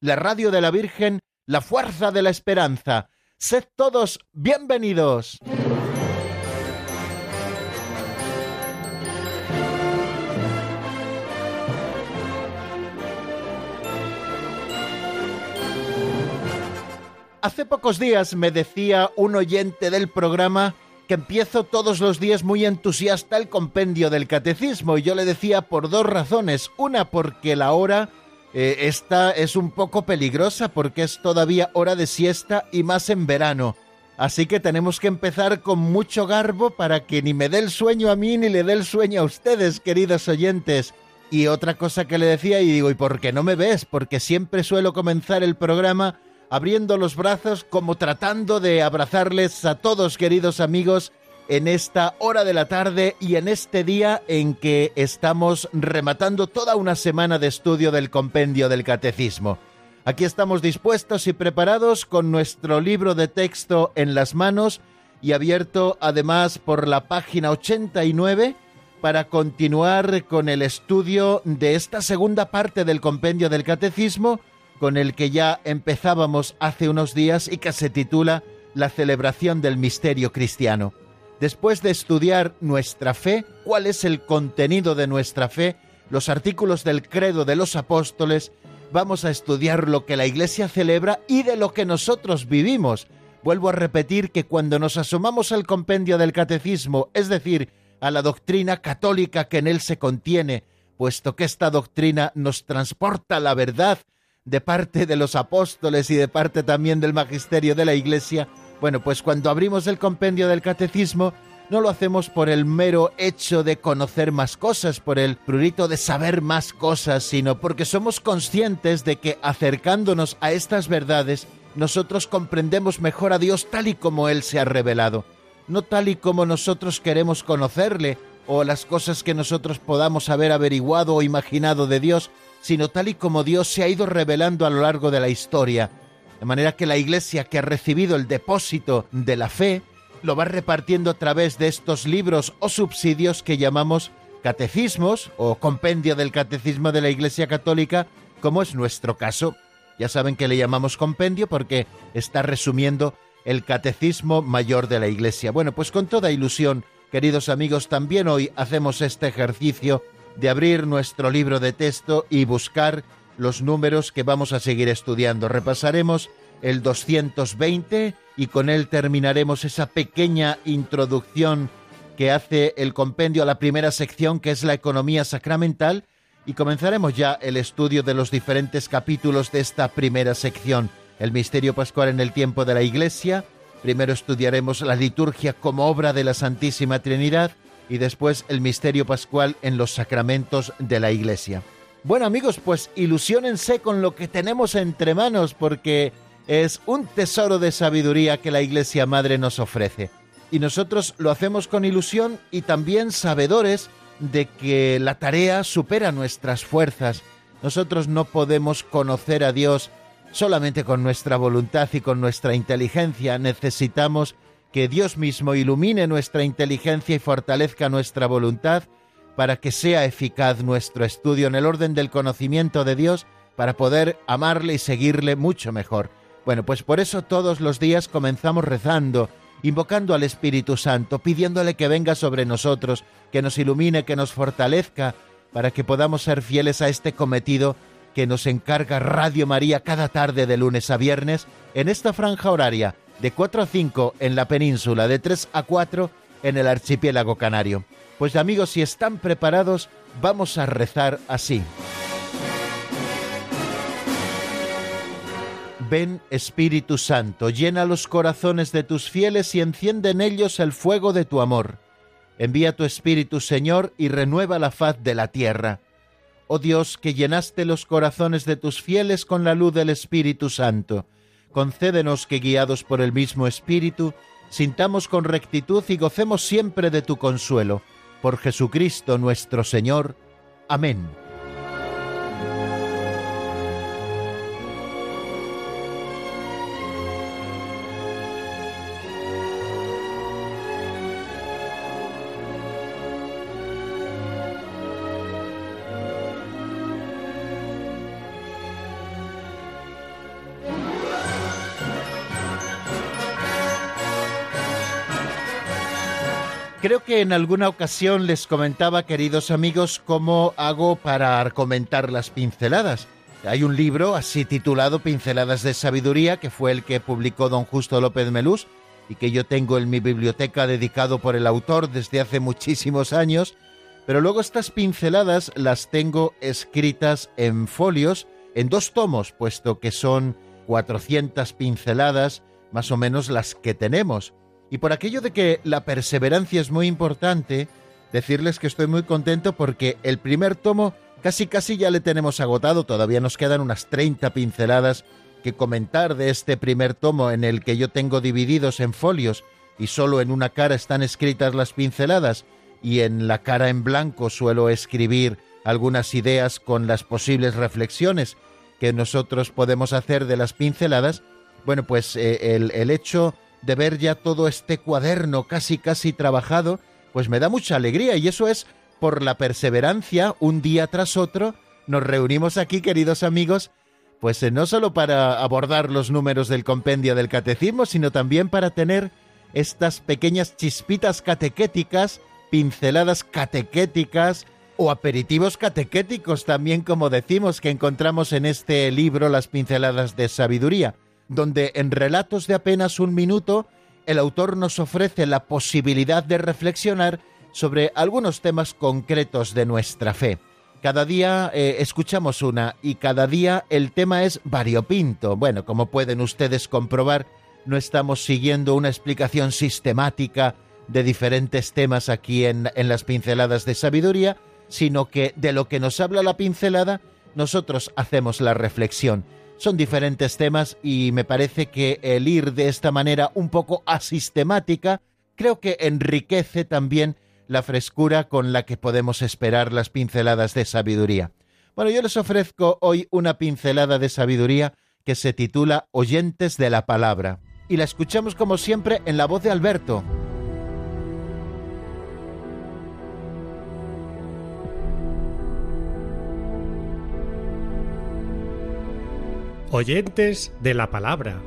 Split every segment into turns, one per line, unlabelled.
la radio de la Virgen, la fuerza de la esperanza. Sed todos bienvenidos. Hace pocos días me decía un oyente del programa que empiezo todos los días muy entusiasta el compendio del catecismo y yo le decía por dos razones. Una porque la hora eh, esta es un poco peligrosa porque es todavía hora de siesta y más en verano. Así que tenemos que empezar con mucho garbo para que ni me dé el sueño a mí ni le dé el sueño a ustedes, queridos oyentes. Y otra cosa que le decía y digo, ¿y por qué no me ves? Porque siempre suelo comenzar el programa abriendo los brazos como tratando de abrazarles a todos queridos amigos en esta hora de la tarde y en este día en que estamos rematando toda una semana de estudio del compendio del catecismo. Aquí estamos dispuestos y preparados con nuestro libro de texto en las manos y abierto además por la página 89 para continuar con el estudio de esta segunda parte del compendio del catecismo con el que ya empezábamos hace unos días y que se titula La celebración del misterio cristiano. Después de estudiar nuestra fe, cuál es el contenido de nuestra fe, los artículos del credo de los apóstoles, vamos a estudiar lo que la Iglesia celebra y de lo que nosotros vivimos. Vuelvo a repetir que cuando nos asomamos al compendio del catecismo, es decir, a la doctrina católica que en él se contiene, puesto que esta doctrina nos transporta la verdad de parte de los apóstoles y de parte también del magisterio de la Iglesia, bueno, pues cuando abrimos el compendio del catecismo, no lo hacemos por el mero hecho de conocer más cosas, por el prurito de saber más cosas, sino porque somos conscientes de que acercándonos a estas verdades, nosotros comprendemos mejor a Dios tal y como Él se ha revelado, no tal y como nosotros queremos conocerle o las cosas que nosotros podamos haber averiguado o imaginado de Dios, sino tal y como Dios se ha ido revelando a lo largo de la historia. De manera que la Iglesia que ha recibido el depósito de la fe lo va repartiendo a través de estos libros o subsidios que llamamos catecismos o compendio del catecismo de la Iglesia Católica, como es nuestro caso. Ya saben que le llamamos compendio porque está resumiendo el catecismo mayor de la Iglesia. Bueno, pues con toda ilusión, queridos amigos, también hoy hacemos este ejercicio de abrir nuestro libro de texto y buscar los números que vamos a seguir estudiando. Repasaremos el 220 y con él terminaremos esa pequeña introducción que hace el compendio a la primera sección que es la economía sacramental y comenzaremos ya el estudio de los diferentes capítulos de esta primera sección, el misterio pascual en el tiempo de la Iglesia. Primero estudiaremos la liturgia como obra de la Santísima Trinidad, y después el misterio pascual en los sacramentos de la Iglesia. Bueno amigos, pues ilusionense con lo que tenemos entre manos porque es un tesoro de sabiduría que la Iglesia Madre nos ofrece. Y nosotros lo hacemos con ilusión y también sabedores de que la tarea supera nuestras fuerzas. Nosotros no podemos conocer a Dios solamente con nuestra voluntad y con nuestra inteligencia. Necesitamos que Dios mismo ilumine nuestra inteligencia y fortalezca nuestra voluntad para que sea eficaz nuestro estudio en el orden del conocimiento de Dios para poder amarle y seguirle mucho mejor. Bueno, pues por eso todos los días comenzamos rezando, invocando al Espíritu Santo, pidiéndole que venga sobre nosotros, que nos ilumine, que nos fortalezca, para que podamos ser fieles a este cometido que nos encarga Radio María cada tarde de lunes a viernes en esta franja horaria de 4 a 5 en la península, de 3 a 4 en el archipiélago canario. Pues amigos, si están preparados, vamos a rezar así. Ven Espíritu Santo, llena los corazones de tus fieles y enciende en ellos el fuego de tu amor. Envía tu Espíritu, Señor, y renueva la faz de la tierra. oh Dios, que llenaste los corazones de tus fieles con la luz del Espíritu Santo, concédenos que, guiados por el mismo Espíritu, sintamos con rectitud y gocemos siempre de tu consuelo. Por Jesucristo nuestro Señor. Amén. Creo que en alguna ocasión les comentaba, queridos amigos, cómo hago para comentar las pinceladas. Hay un libro así titulado Pinceladas de Sabiduría, que fue el que publicó don Justo López Melús y que yo tengo en mi biblioteca dedicado por el autor desde hace muchísimos años. Pero luego estas pinceladas las tengo escritas en folios, en dos tomos, puesto que son 400 pinceladas, más o menos las que tenemos. Y por aquello de que la perseverancia es muy importante, decirles que estoy muy contento porque el primer tomo casi casi ya le tenemos agotado, todavía nos quedan unas 30 pinceladas que comentar de este primer tomo en el que yo tengo divididos en folios y solo en una cara están escritas las pinceladas y en la cara en blanco suelo escribir algunas ideas con las posibles reflexiones que nosotros podemos hacer de las pinceladas, bueno, pues eh, el, el hecho de ver ya todo este cuaderno casi casi trabajado, pues me da mucha alegría y eso es por la perseverancia un día tras otro. Nos reunimos aquí, queridos amigos, pues eh, no solo para abordar los números del compendio del catecismo, sino también para tener estas pequeñas chispitas catequéticas, pinceladas catequéticas o aperitivos catequéticos también, como decimos, que encontramos en este libro Las pinceladas de sabiduría donde en relatos de apenas un minuto el autor nos ofrece la posibilidad de reflexionar sobre algunos temas concretos de nuestra fe. Cada día eh, escuchamos una y cada día el tema es variopinto. Bueno, como pueden ustedes comprobar, no estamos siguiendo una explicación sistemática de diferentes temas aquí en, en las pinceladas de sabiduría, sino que de lo que nos habla la pincelada, nosotros hacemos la reflexión. Son diferentes temas y me parece que el ir de esta manera un poco asistemática creo que enriquece también la frescura con la que podemos esperar las pinceladas de sabiduría. Bueno, yo les ofrezco hoy una pincelada de sabiduría que se titula Oyentes de la Palabra y la escuchamos como siempre en la voz de Alberto.
Oyentes de la palabra.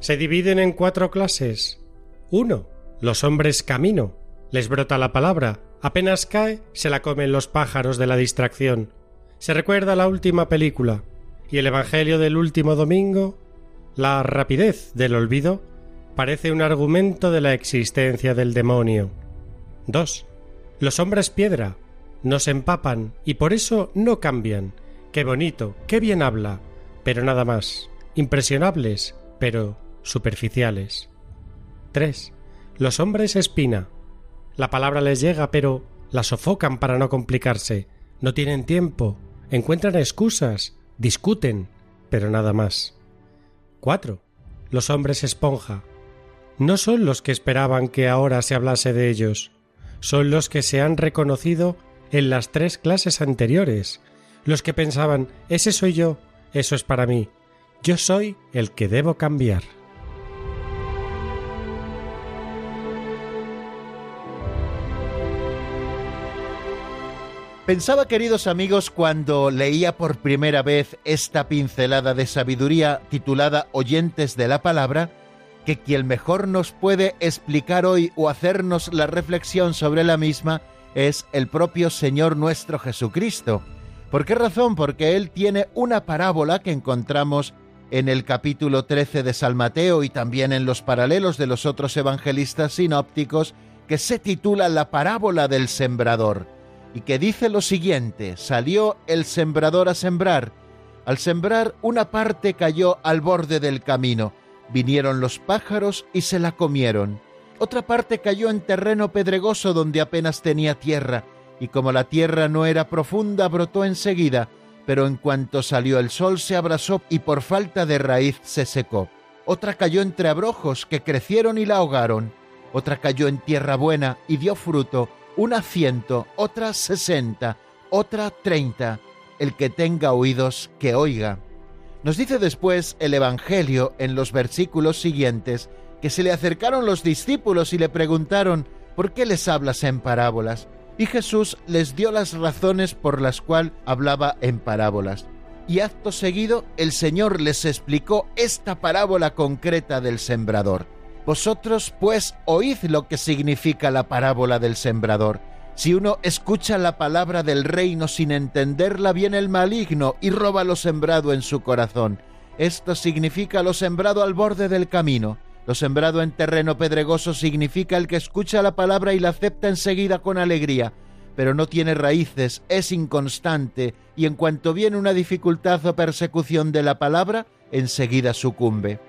Se dividen en cuatro clases. Uno, los hombres camino. Les brota la palabra. Apenas cae, se la comen los pájaros de la distracción. Se recuerda la última película. Y el Evangelio del último domingo, la rapidez del olvido, parece un argumento de la existencia del demonio. 2. Los hombres piedra nos empapan y por eso no cambian. Qué bonito, qué bien habla, pero nada más. Impresionables, pero superficiales. 3. Los hombres espina. La palabra les llega, pero la sofocan para no complicarse. No tienen tiempo, encuentran excusas, discuten, pero nada más. 4. Los hombres esponja. No son los que esperaban que ahora se hablase de ellos, son los que se han reconocido en las tres clases anteriores. Los que pensaban, ese soy yo, eso es para mí, yo soy el que debo cambiar.
Pensaba, queridos amigos, cuando leía por primera vez esta pincelada de sabiduría titulada Oyentes de la Palabra, que quien mejor nos puede explicar hoy o hacernos la reflexión sobre la misma es el propio Señor nuestro Jesucristo. ¿Por qué razón? Porque Él tiene una parábola que encontramos en el capítulo 13 de San Mateo y también en los paralelos de los otros evangelistas sinópticos, que se titula La parábola del sembrador, y que dice lo siguiente, salió el sembrador a sembrar, al sembrar una parte cayó al borde del camino, vinieron los pájaros y se la comieron. Otra parte cayó en terreno pedregoso donde apenas tenía tierra, y como la tierra no era profunda, brotó enseguida, pero en cuanto salió el sol se abrasó y por falta de raíz se secó. Otra cayó entre abrojos que crecieron y la ahogaron. Otra cayó en tierra buena y dio fruto, una ciento, otra sesenta, otra treinta. El que tenga oídos, que oiga. Nos dice después el Evangelio en los versículos siguientes que se le acercaron los discípulos y le preguntaron, ¿por qué les hablas en parábolas? Y Jesús les dio las razones por las cuales hablaba en parábolas. Y acto seguido el Señor les explicó esta parábola concreta del sembrador. Vosotros pues oíd lo que significa la parábola del sembrador. Si uno escucha la palabra del reino sin entenderla, viene el maligno y roba lo sembrado en su corazón. Esto significa lo sembrado al borde del camino. Lo sembrado en terreno pedregoso significa el que escucha la palabra y la acepta enseguida con alegría, pero no tiene raíces, es inconstante, y en cuanto viene una dificultad o persecución de la palabra, enseguida sucumbe.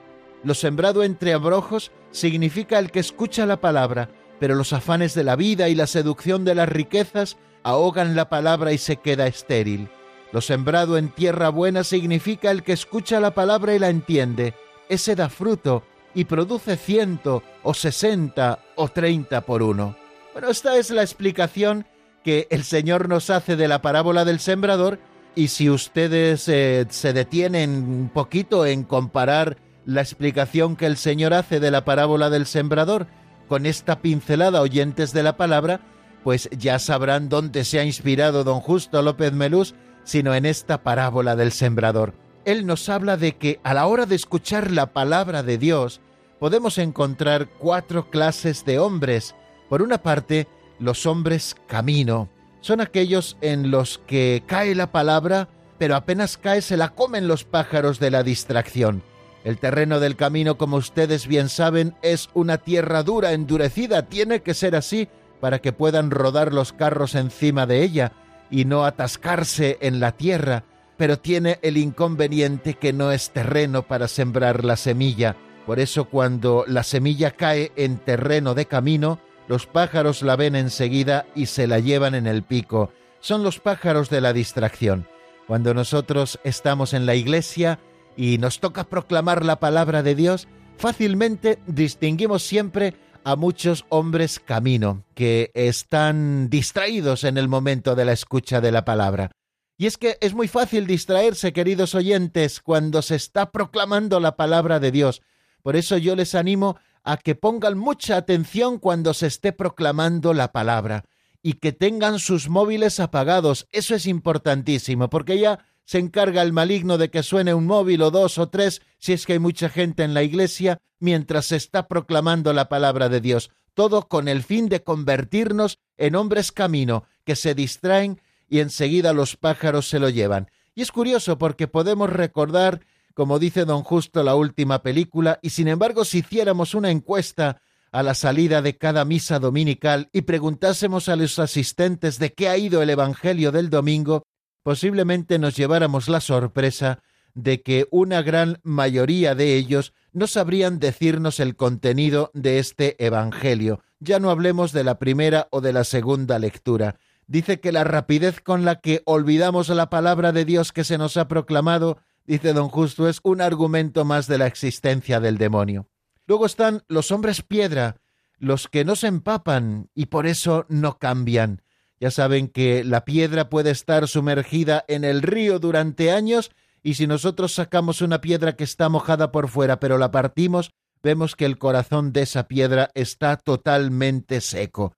Lo sembrado entre abrojos significa el que escucha la palabra, pero los afanes de la vida y la seducción de las riquezas ahogan la palabra y se queda estéril. Lo sembrado en tierra buena significa el que escucha la palabra y la entiende. Ese da fruto y produce ciento o sesenta o treinta por uno. Bueno, esta es la explicación que el Señor nos hace de la parábola del sembrador y si ustedes eh, se detienen un poquito en comparar la explicación que el Señor hace de la parábola del sembrador con esta pincelada oyentes de la palabra, pues ya sabrán dónde se ha inspirado don Justo López Melús, sino en esta parábola del sembrador. Él nos habla de que a la hora de escuchar la palabra de Dios podemos encontrar cuatro clases de hombres. Por una parte, los hombres camino. Son aquellos en los que cae la palabra, pero apenas cae se la comen los pájaros de la distracción. El terreno del camino, como ustedes bien saben, es una tierra dura, endurecida. Tiene que ser así para que puedan rodar los carros encima de ella y no atascarse en la tierra, pero tiene el inconveniente que no es terreno para sembrar la semilla. Por eso cuando la semilla cae en terreno de camino, los pájaros la ven enseguida y se la llevan en el pico. Son los pájaros de la distracción. Cuando nosotros estamos en la iglesia, y nos toca proclamar la palabra de Dios, fácilmente distinguimos siempre a muchos hombres camino que están distraídos en el momento de la escucha de la palabra. Y es que es muy fácil distraerse, queridos oyentes, cuando se está proclamando la palabra de Dios. Por eso yo les animo a que pongan mucha atención cuando se esté proclamando la palabra y que tengan sus móviles apagados. Eso es importantísimo, porque ya se encarga el maligno de que suene un móvil o dos o tres si es que hay mucha gente en la iglesia mientras se está proclamando la palabra de Dios, todo con el fin de convertirnos en hombres camino, que se distraen y enseguida los pájaros se lo llevan. Y es curioso porque podemos recordar, como dice don Justo, la última película, y sin embargo si hiciéramos una encuesta a la salida de cada misa dominical y preguntásemos a los asistentes de qué ha ido el Evangelio del domingo, posiblemente nos lleváramos la sorpresa de que una gran mayoría de ellos no sabrían decirnos el contenido de este Evangelio. Ya no hablemos de la primera o de la segunda lectura. Dice que la rapidez con la que olvidamos la palabra de Dios que se nos ha proclamado, dice don Justo, es un argumento más de la existencia del demonio. Luego están los hombres piedra, los que no se empapan y por eso no cambian. Ya saben que la piedra puede estar sumergida en el río durante años y si nosotros sacamos una piedra que está mojada por fuera pero la partimos, vemos que el corazón de esa piedra está totalmente seco.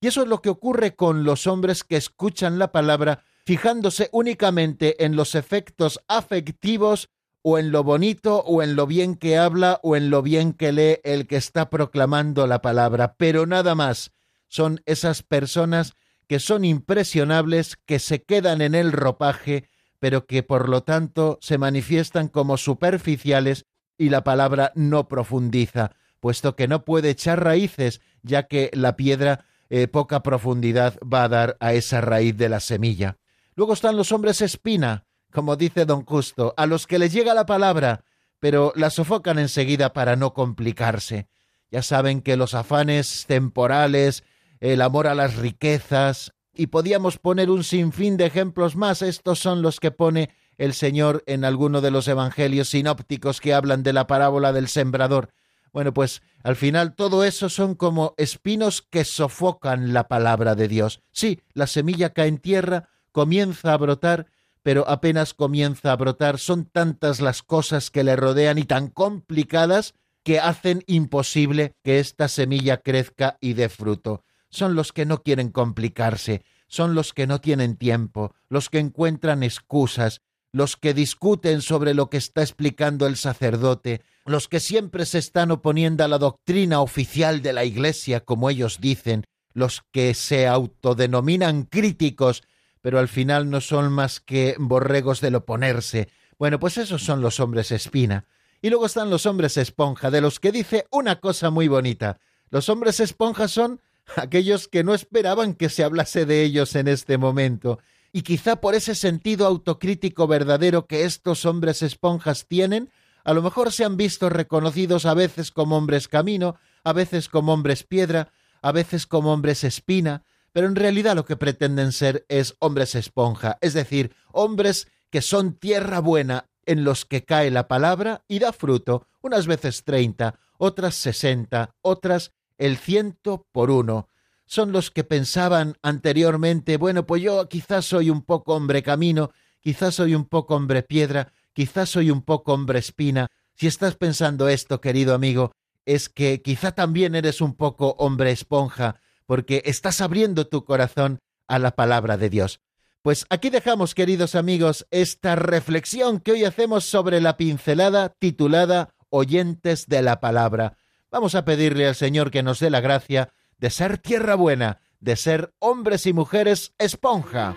Y eso es lo que ocurre con los hombres que escuchan la palabra fijándose únicamente en los efectos afectivos o en lo bonito o en lo bien que habla o en lo bien que lee el que está proclamando la palabra, pero nada más. Son esas personas que son impresionables, que se quedan en el ropaje, pero que por lo tanto se manifiestan como superficiales y la palabra no profundiza, puesto que no puede echar raíces, ya que la piedra eh, poca profundidad va a dar a esa raíz de la semilla. Luego están los hombres espina, como dice don Justo, a los que les llega la palabra, pero la sofocan enseguida para no complicarse. ya saben que los afanes temporales, el amor a las riquezas, y podíamos poner un sinfín de ejemplos más, estos son los que pone el Señor en alguno de los evangelios sinópticos que hablan de la parábola del sembrador. Bueno, pues al final todo eso son como espinos que sofocan la palabra de Dios. Sí, la semilla cae en tierra, comienza a brotar, pero apenas comienza a brotar, son tantas las cosas que le rodean y tan complicadas que hacen imposible que esta semilla crezca y dé fruto. Son los que no quieren complicarse, son los que no tienen tiempo, los que encuentran excusas, los que discuten sobre lo que está explicando el sacerdote, los que siempre se están oponiendo a la doctrina oficial de la Iglesia, como ellos dicen, los que se autodenominan críticos, pero al final no son más que borregos del oponerse. Bueno, pues esos son los hombres espina. Y luego están los hombres esponja, de los que dice una cosa muy bonita. Los hombres esponja son aquellos que no esperaban que se hablase de ellos en este momento, y quizá por ese sentido autocrítico verdadero que estos hombres esponjas tienen, a lo mejor se han visto reconocidos a veces como hombres camino, a veces como hombres piedra, a veces como hombres espina, pero en realidad lo que pretenden ser es hombres esponja, es decir, hombres que son tierra buena en los que cae la palabra y da fruto, unas veces treinta, otras sesenta, otras el ciento por uno son los que pensaban anteriormente, bueno, pues yo quizás soy un poco hombre camino, quizás soy un poco hombre piedra, quizás soy un poco hombre espina. Si estás pensando esto, querido amigo, es que quizá también eres un poco hombre esponja, porque estás abriendo tu corazón a la palabra de Dios. Pues aquí dejamos, queridos amigos, esta reflexión que hoy hacemos sobre la pincelada titulada Oyentes de la Palabra. Vamos a pedirle al Señor que nos dé la gracia de ser tierra buena, de ser hombres y mujeres esponja.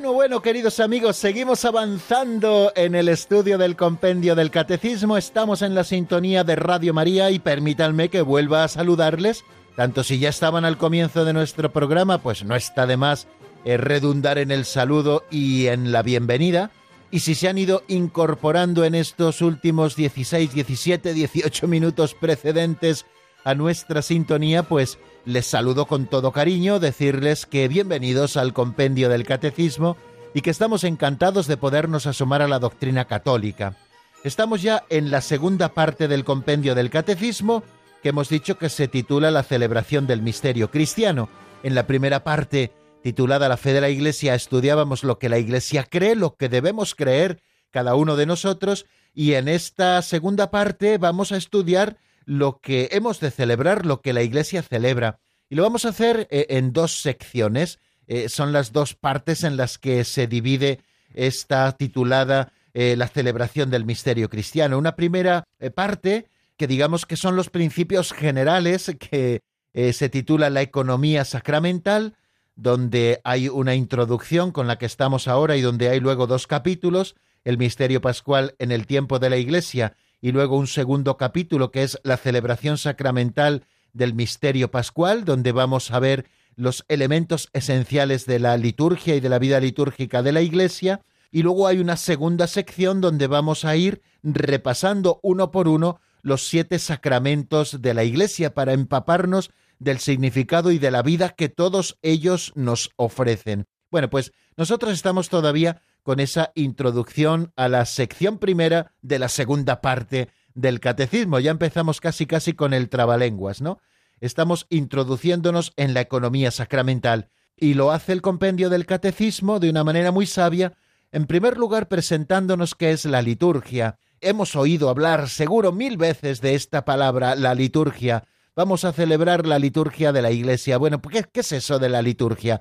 Bueno, bueno, queridos amigos, seguimos avanzando en el estudio del compendio del catecismo. Estamos en la sintonía de Radio María y permítanme que vuelva a saludarles. Tanto si ya estaban al comienzo de nuestro programa, pues no está de más eh, redundar en el saludo y en la bienvenida. Y si se han ido incorporando en estos últimos 16, 17, 18 minutos precedentes a nuestra sintonía, pues les saludo con todo cariño, decirles que bienvenidos al compendio del catecismo y que estamos encantados de podernos asomar a la doctrina católica. Estamos ya en la segunda parte del compendio del catecismo, que hemos dicho que se titula La celebración del misterio cristiano. En la primera parte, titulada La fe de la Iglesia, estudiábamos lo que la Iglesia cree, lo que debemos creer cada uno de nosotros, y en esta segunda parte vamos a estudiar lo que hemos de celebrar, lo que la Iglesia celebra. Y lo vamos a hacer eh, en dos secciones. Eh, son las dos partes en las que se divide esta titulada eh, La celebración del misterio cristiano. Una primera parte que digamos que son los principios generales que se titula La economía sacramental, donde hay una introducción con la que estamos ahora y donde hay luego dos capítulos, el misterio pascual en el tiempo de la Iglesia y luego un segundo capítulo que es la celebración sacramental del misterio pascual, donde vamos a ver los elementos esenciales de la liturgia y de la vida litúrgica de la Iglesia, y luego hay una segunda sección donde vamos a ir repasando uno por uno los siete sacramentos de la Iglesia para empaparnos del significado y de la vida que todos ellos nos ofrecen. Bueno, pues nosotros estamos todavía con esa introducción a la sección primera de la segunda parte del catecismo. Ya empezamos casi casi con el trabalenguas, ¿no? Estamos introduciéndonos en la economía sacramental y lo hace el compendio del catecismo de una manera muy sabia, en primer lugar presentándonos qué es la liturgia. Hemos oído hablar seguro mil veces de esta palabra, la liturgia. Vamos a celebrar la liturgia de la Iglesia. Bueno, ¿qué, qué es eso de la liturgia?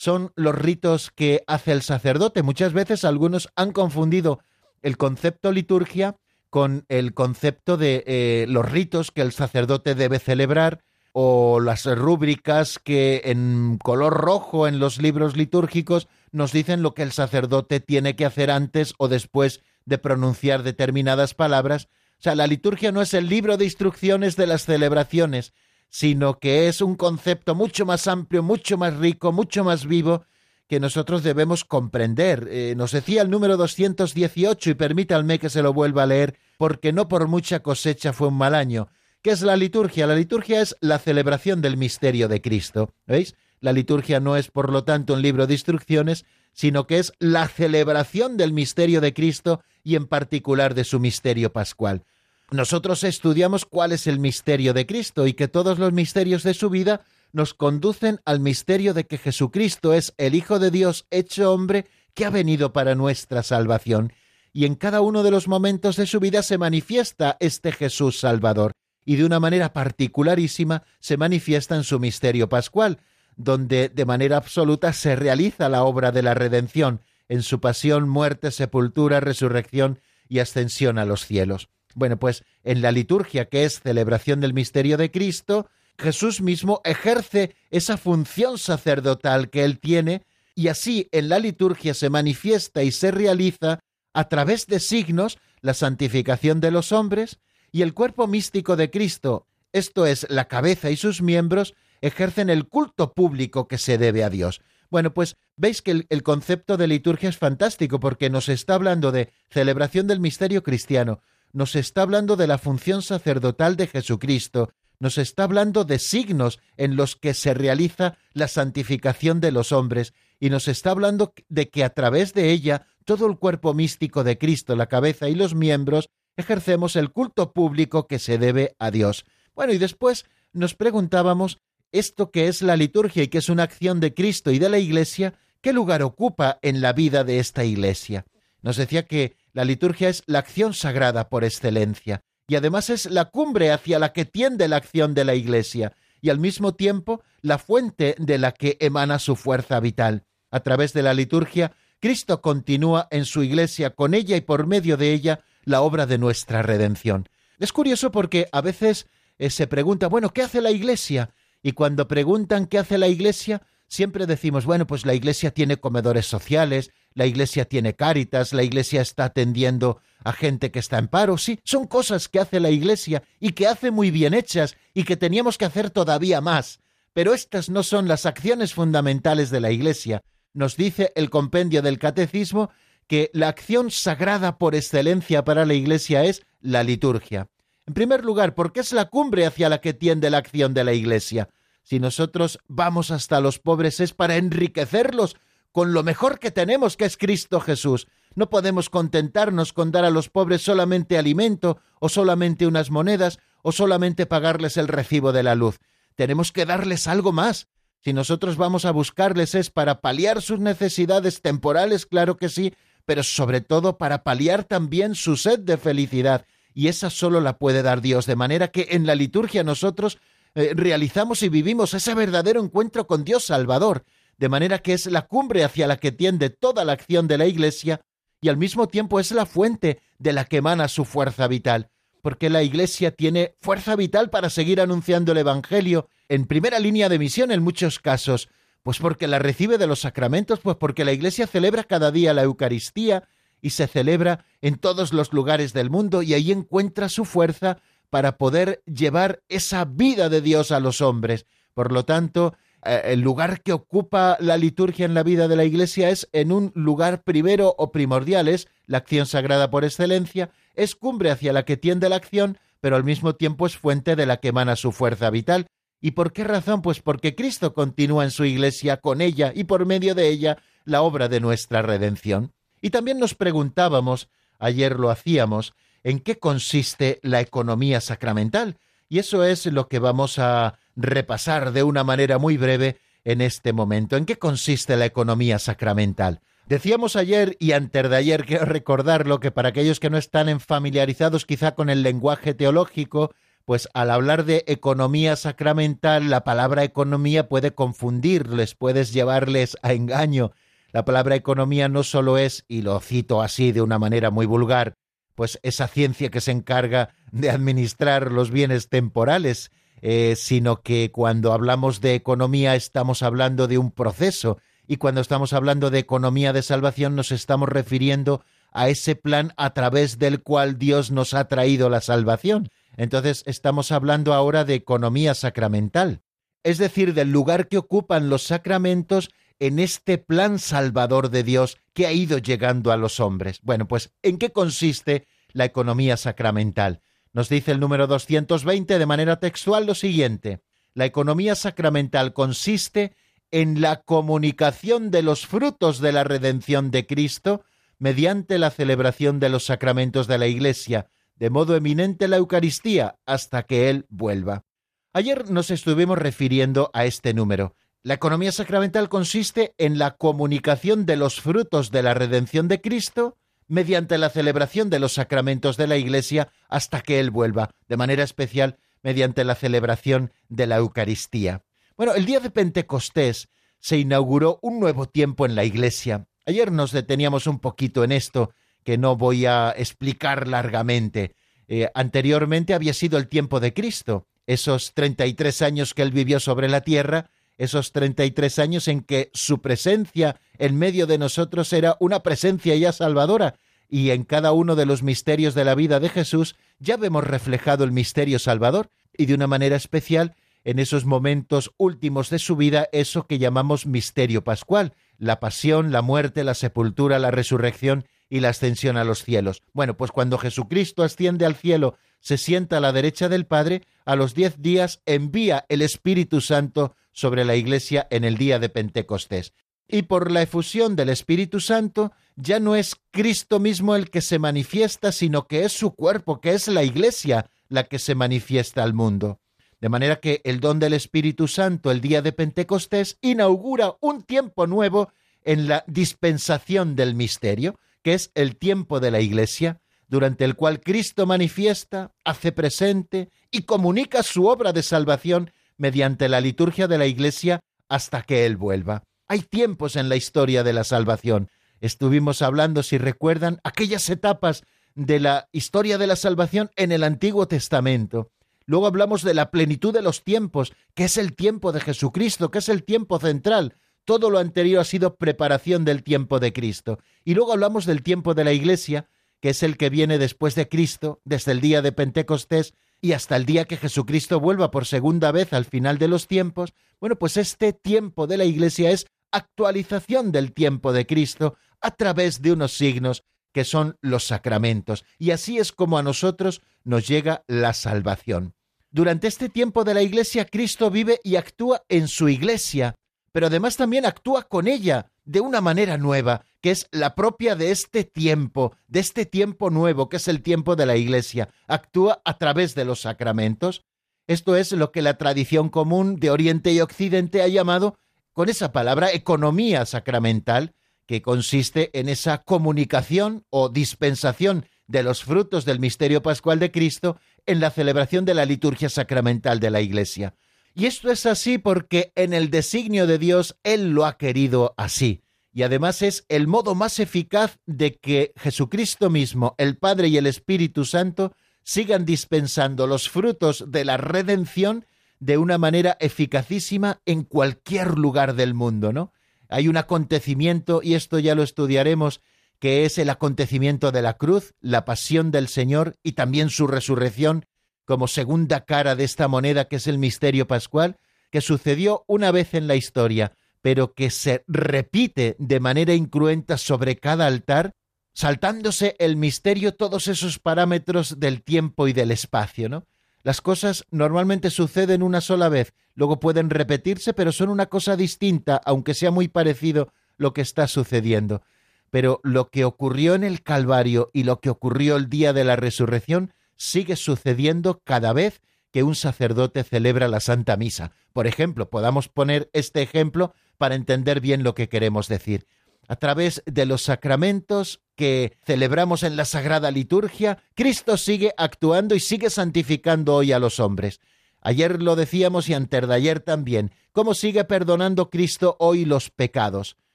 Son los ritos que hace el sacerdote. Muchas veces algunos han confundido el concepto liturgia con el concepto de eh, los ritos que el sacerdote debe celebrar. o las rúbricas que en color rojo en los libros litúrgicos nos dicen lo que el sacerdote tiene que hacer antes o después de pronunciar determinadas palabras. O sea, la liturgia no es el libro de instrucciones de las celebraciones, sino que es un concepto mucho más amplio, mucho más rico, mucho más vivo, que nosotros debemos comprender. Eh, nos decía el número 218, y permítanme que se lo vuelva a leer, porque no por mucha cosecha fue un mal año. ¿Qué es la liturgia? La liturgia es la celebración del misterio de Cristo. ¿Veis? La liturgia no es, por lo tanto, un libro de instrucciones, sino que es la celebración del misterio de Cristo y en particular de su misterio pascual. Nosotros estudiamos cuál es el misterio de Cristo y que todos los misterios de su vida nos conducen al misterio de que Jesucristo es el Hijo de Dios hecho hombre que ha venido para nuestra salvación. Y en cada uno de los momentos de su vida se manifiesta este Jesús Salvador, y de una manera particularísima se manifiesta en su misterio pascual, donde de manera absoluta se realiza la obra de la redención, en su pasión, muerte, sepultura, resurrección y ascensión a los cielos. Bueno, pues en la liturgia, que es celebración del misterio de Cristo, Jesús mismo ejerce esa función sacerdotal que él tiene y así en la liturgia se manifiesta y se realiza a través de signos la santificación de los hombres y el cuerpo místico de Cristo, esto es la cabeza y sus miembros, ejercen el culto público que se debe a Dios. Bueno, pues veis que el, el, concepto de liturgia es fantástico porque nos está hablando de celebración del misterio cristiano, nos está hablando de la función sacerdotal de Jesucristo, nos está hablando de signos en los que se realiza la santificación de los hombres, y nos está hablando de que a través de ella todo el cuerpo místico de Cristo, la cabeza y los miembros, ejercemos el culto público que se debe a Dios. Bueno, y después nos preguntábamos, esto que es la liturgia y que es una acción de Cristo y de la Iglesia, ¿qué lugar ocupa en la vida de esta Iglesia? Nos decía que la liturgia es la acción sagrada por excelencia, y además es la cumbre hacia la que tiende la acción de la Iglesia, y al mismo tiempo la fuente de la que emana su fuerza vital. A través de la liturgia, Cristo continúa en su Iglesia con ella y por medio de ella la obra de nuestra redención. Es curioso porque a veces eh, se pregunta, bueno, ¿qué hace la Iglesia? Y cuando preguntan qué hace la Iglesia, siempre decimos, bueno, pues la Iglesia tiene comedores sociales, la Iglesia tiene cáritas, la Iglesia está atendiendo a gente que está en paro. Sí, son cosas que hace la Iglesia y que hace muy bien hechas y que teníamos que hacer todavía más. Pero estas no son las acciones fundamentales de la Iglesia. Nos dice el compendio del Catecismo que la acción sagrada por excelencia para la Iglesia es la liturgia. En primer lugar, porque es la cumbre hacia la que tiende la acción de la Iglesia. Si nosotros vamos hasta los pobres es para enriquecerlos con lo mejor que tenemos, que es Cristo Jesús. No podemos contentarnos con dar a los pobres solamente alimento, o solamente unas monedas, o solamente pagarles el recibo de la luz. Tenemos que darles algo más. Si nosotros vamos a buscarles es para paliar sus necesidades temporales, claro que sí, pero sobre todo para paliar también su sed de felicidad. Y esa solo la puede dar Dios, de manera que en la liturgia nosotros eh, realizamos y vivimos ese verdadero encuentro con Dios Salvador, de manera que es la cumbre hacia la que tiende toda la acción de la Iglesia y al mismo tiempo es la fuente de la que emana su fuerza vital, porque la Iglesia tiene fuerza vital para seguir anunciando el Evangelio en primera línea de misión en muchos casos, pues porque la recibe de los sacramentos, pues porque la Iglesia celebra cada día la Eucaristía y se celebra en todos los lugares del mundo y ahí encuentra su fuerza para poder llevar esa vida de Dios a los hombres. Por lo tanto, eh, el lugar que ocupa la liturgia en la vida de la Iglesia es en un lugar primero o primordial, es la acción sagrada por excelencia, es cumbre hacia la que tiende la acción, pero al mismo tiempo es fuente de la que emana su fuerza vital. ¿Y por qué razón? Pues porque Cristo continúa en su Iglesia con ella y por medio de ella la obra de nuestra redención. Y también nos preguntábamos, ayer lo hacíamos, en qué consiste la economía sacramental. Y eso es lo que vamos a repasar de una manera muy breve en este momento. ¿En qué consiste la economía sacramental? Decíamos ayer y antes de ayer, quiero recordarlo, que para aquellos que no están familiarizados quizá con el lenguaje teológico, pues al hablar de economía sacramental, la palabra economía puede confundirles, puedes llevarles a engaño. La palabra economía no solo es, y lo cito así de una manera muy vulgar, pues esa ciencia que se encarga de administrar los bienes temporales, eh, sino que cuando hablamos de economía estamos hablando de un proceso y cuando estamos hablando de economía de salvación nos estamos refiriendo a ese plan a través del cual Dios nos ha traído la salvación. Entonces estamos hablando ahora de economía sacramental, es decir, del lugar que ocupan los sacramentos en este plan salvador de Dios que ha ido llegando a los hombres. Bueno, pues ¿en qué consiste la economía sacramental? Nos dice el número 220 de manera textual lo siguiente. La economía sacramental consiste en la comunicación de los frutos de la redención de Cristo mediante la celebración de los sacramentos de la Iglesia, de modo eminente la Eucaristía, hasta que Él vuelva. Ayer nos estuvimos refiriendo a este número. La economía sacramental consiste en la comunicación de los frutos de la redención de Cristo mediante la celebración de los sacramentos de la Iglesia hasta que Él vuelva, de manera especial mediante la celebración de la Eucaristía. Bueno, el día de Pentecostés se inauguró un nuevo tiempo en la Iglesia. Ayer nos deteníamos un poquito en esto, que no voy a explicar largamente. Eh, anteriormente había sido el tiempo de Cristo, esos 33 años que él vivió sobre la tierra, esos 33 años en que su presencia en medio de nosotros era una presencia ya salvadora, y en cada uno de los misterios de la vida de Jesús ya vemos reflejado el misterio salvador, y de una manera especial en esos momentos últimos de su vida eso que llamamos misterio pascual, la pasión, la muerte, la sepultura, la resurrección y la ascensión a los cielos. Bueno, pues cuando Jesucristo asciende al cielo, se sienta a la derecha del Padre, a los diez días envía el Espíritu Santo sobre la Iglesia en el día de Pentecostés. Y por la efusión del Espíritu Santo, ya no es Cristo mismo el que se manifiesta, sino que es su cuerpo, que es la Iglesia la que se manifiesta al mundo. De manera que el don del Espíritu Santo el día de Pentecostés inaugura un tiempo nuevo en la dispensación del misterio, que es el tiempo de la Iglesia, durante el cual Cristo manifiesta, hace presente y comunica su obra de salvación mediante la liturgia de la Iglesia hasta que Él vuelva. Hay tiempos en la historia de la salvación. Estuvimos hablando, si recuerdan, aquellas etapas de la historia de la salvación en el Antiguo Testamento. Luego hablamos de la plenitud de los tiempos, que es el tiempo de Jesucristo, que es el tiempo central. Todo lo anterior ha sido preparación del tiempo de Cristo. Y luego hablamos del tiempo de la Iglesia, que es el que viene después de Cristo, desde el día de Pentecostés y hasta el día que Jesucristo vuelva por segunda vez al final de los tiempos. Bueno, pues este tiempo de la Iglesia es actualización del tiempo de Cristo a través de unos signos que son los sacramentos. Y así es como a nosotros nos llega la salvación. Durante este tiempo de la Iglesia, Cristo vive y actúa en su Iglesia, pero además también actúa con ella de una manera nueva, que es la propia de este tiempo, de este tiempo nuevo, que es el tiempo de la Iglesia. Actúa a través de los sacramentos. Esto es lo que la tradición común de Oriente y Occidente ha llamado, con esa palabra, economía sacramental, que consiste en esa comunicación o dispensación de los frutos del misterio pascual de Cristo en la celebración de la liturgia sacramental de la Iglesia. Y esto es así porque en el designio de Dios Él lo ha querido así. Y además es el modo más eficaz de que Jesucristo mismo, el Padre y el Espíritu Santo sigan dispensando los frutos de la redención de una manera eficacísima en cualquier lugar del mundo, ¿no? Hay un acontecimiento, y esto ya lo estudiaremos, que es el acontecimiento de la cruz, la pasión del Señor y también su resurrección como segunda cara de esta moneda que es el misterio pascual, que sucedió una vez en la historia, pero que se repite de manera incruenta sobre cada altar, saltándose el misterio todos esos parámetros del tiempo y del espacio, ¿no? Las cosas normalmente suceden una sola vez, luego pueden repetirse, pero son una cosa distinta, aunque sea muy parecido lo que está sucediendo pero lo que ocurrió en el Calvario y lo que ocurrió el día de la resurrección sigue sucediendo cada vez que un sacerdote celebra la Santa Misa. Por ejemplo, podamos poner este ejemplo para entender bien lo que queremos decir. A través de los sacramentos que celebramos en la Sagrada Liturgia, Cristo sigue actuando y sigue santificando hoy a los hombres. Ayer lo decíamos y antes de ayer también, cómo sigue perdonando Cristo hoy los pecados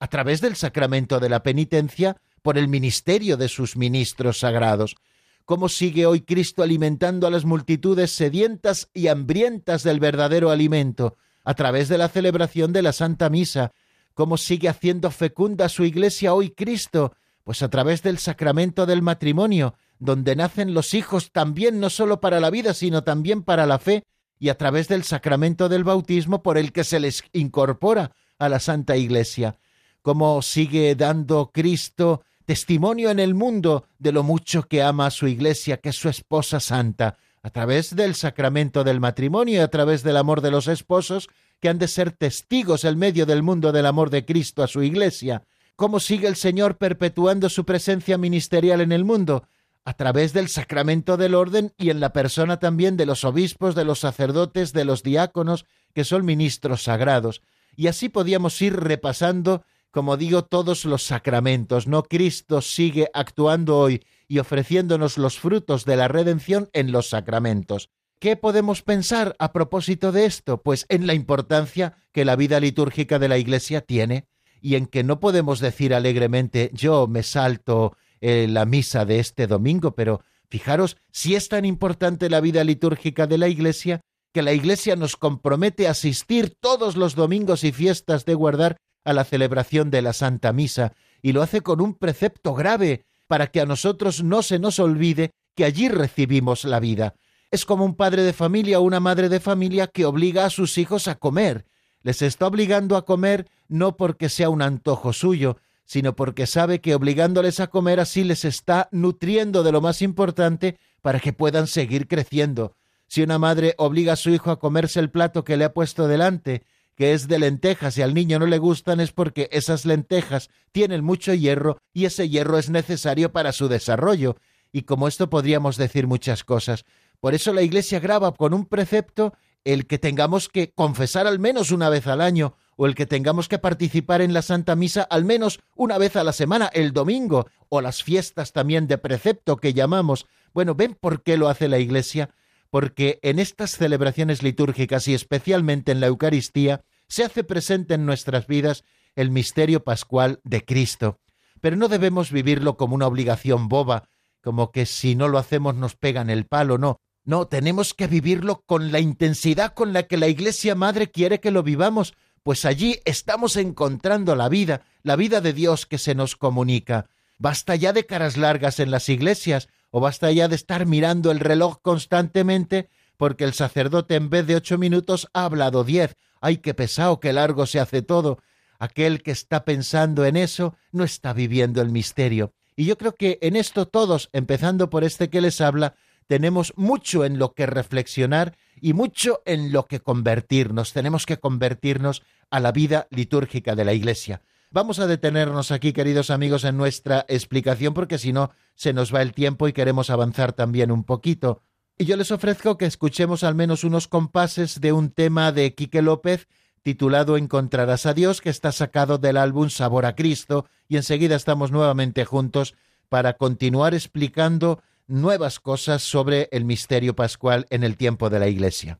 a través del sacramento de la penitencia por el ministerio de sus ministros sagrados, cómo sigue hoy Cristo alimentando a las multitudes sedientas y hambrientas del verdadero alimento, a través de la celebración de la Santa Misa, cómo sigue haciendo fecunda su iglesia hoy Cristo, pues a través del sacramento del matrimonio, donde nacen los hijos también no sólo para la vida, sino también para la fe, y a través del sacramento del bautismo por el que se les incorpora a la Santa Iglesia, cómo sigue dando Cristo testimonio en el mundo de lo mucho que ama a su Iglesia, que es su esposa santa, a través del sacramento del matrimonio y a través del amor de los esposos, que han de ser testigos en medio del mundo del amor de Cristo a su Iglesia. ¿Cómo sigue el Señor perpetuando su presencia ministerial en el mundo? A través del sacramento del orden y en la persona también de los obispos, de los sacerdotes, de los diáconos, que son ministros sagrados. Y así podíamos ir repasando, como digo, todos los sacramentos. No Cristo sigue actuando hoy y ofreciéndonos los frutos de la redención en los sacramentos. ¿Qué podemos pensar a propósito de esto? Pues en la importancia que la vida litúrgica de la Iglesia tiene y en que no podemos decir alegremente yo me salto eh, la misa de este domingo, pero fijaros si es tan importante la vida litúrgica de la Iglesia que la Iglesia nos compromete a asistir todos los domingos y fiestas de guardar a la celebración de la Santa Misa, y lo hace con un precepto grave, para que a nosotros no se nos olvide que allí recibimos la vida. Es como un padre de familia o una madre de familia que obliga a sus hijos a comer. Les está obligando a comer no porque sea un antojo suyo, sino porque sabe que obligándoles a comer así les está nutriendo de lo más importante para que puedan seguir creciendo. Si una madre obliga a su hijo a comerse el plato que le ha puesto delante, que es de lentejas y al niño no le gustan es porque esas lentejas tienen mucho hierro y ese hierro es necesario para su desarrollo. Y como esto podríamos decir muchas cosas. Por eso la Iglesia graba con un precepto el que tengamos que confesar al menos una vez al año, o el que tengamos que participar en la Santa Misa al menos una vez a la semana, el domingo, o las fiestas también de precepto que llamamos. Bueno, ¿ven por qué lo hace la Iglesia? Porque en estas celebraciones litúrgicas y especialmente en la Eucaristía se hace presente en nuestras vidas el misterio pascual de Cristo. Pero no debemos vivirlo como una obligación boba, como que si no lo hacemos nos pegan el palo, no. No, tenemos que vivirlo con la intensidad con la que la Iglesia Madre quiere que lo vivamos, pues allí estamos encontrando la vida, la vida de Dios que se nos comunica. Basta ya de caras largas en las iglesias, o basta ya de estar mirando el reloj constantemente, porque el sacerdote en vez de ocho minutos ha hablado diez. ¡Ay, qué pesado, qué largo se hace todo! Aquel que está pensando en eso no está viviendo el misterio. Y yo creo que en esto todos, empezando por este que les habla, tenemos mucho en lo que reflexionar y mucho en lo que convertirnos. Tenemos que convertirnos a la vida litúrgica de la Iglesia. Vamos a detenernos aquí, queridos amigos, en nuestra explicación, porque si no, se nos va el tiempo y queremos avanzar también un poquito. Y yo les ofrezco que escuchemos al menos unos compases de un tema de Quique López titulado Encontrarás a Dios, que está sacado del álbum Sabor a Cristo, y enseguida estamos nuevamente juntos para continuar explicando nuevas cosas sobre el misterio pascual en el tiempo de la Iglesia.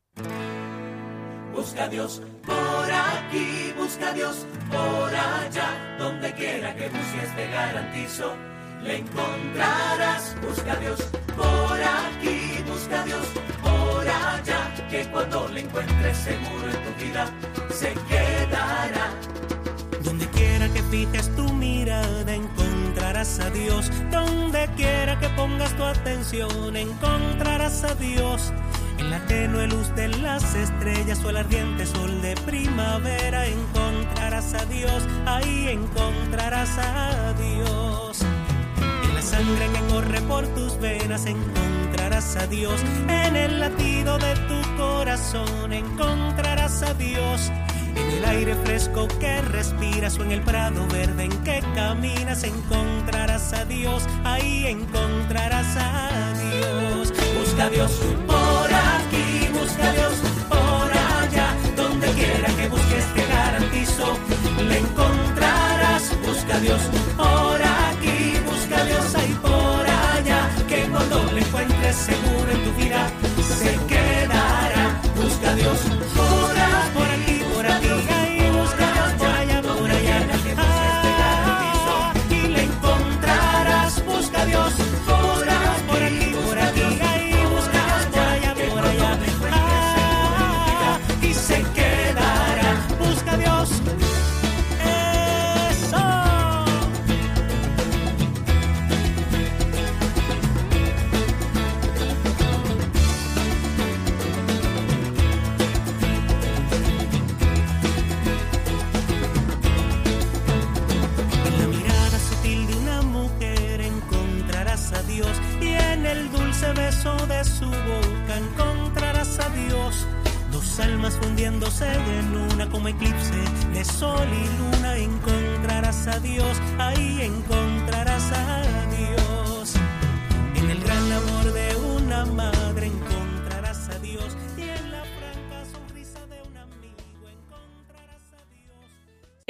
Busca a Dios por aquí, busca a Dios por allá, donde quiera que busques te garantizo, le encontrarás. Busca a Dios por aquí, busca a Dios por allá, que cuando le encuentres seguro en tu vida se quedará.
Donde quiera que fijes tu mirada, encontrarás a Dios. Donde quiera que pongas tu atención, encontrarás a Dios. En la tenue luz de las estrellas o el ardiente sol de primavera, encontrarás a Dios. Ahí encontrarás a Dios. Sangre que corre por tus venas, encontrarás a Dios. En el latido de tu corazón, encontrarás a Dios en el aire fresco que respiras o en el prado verde en que caminas encontrarás a Dios, ahí encontrarás a Dios.
Busca a Dios por aquí, busca a Dios por allá, donde quiera que busques te garantizo, le encontrarás. Busca a Dios por aquí, seguro en tu vida se quedará. Busca a Dios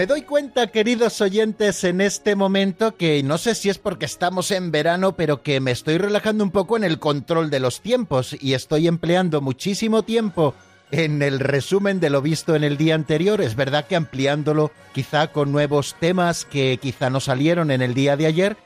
Me doy cuenta, queridos oyentes, en este momento que no sé si es porque estamos en verano, pero que me estoy relajando un poco en el control de los tiempos y estoy empleando muchísimo tiempo en el resumen de lo visto en el día anterior. Es verdad que ampliándolo quizá con nuevos temas que quizá no salieron en el día de ayer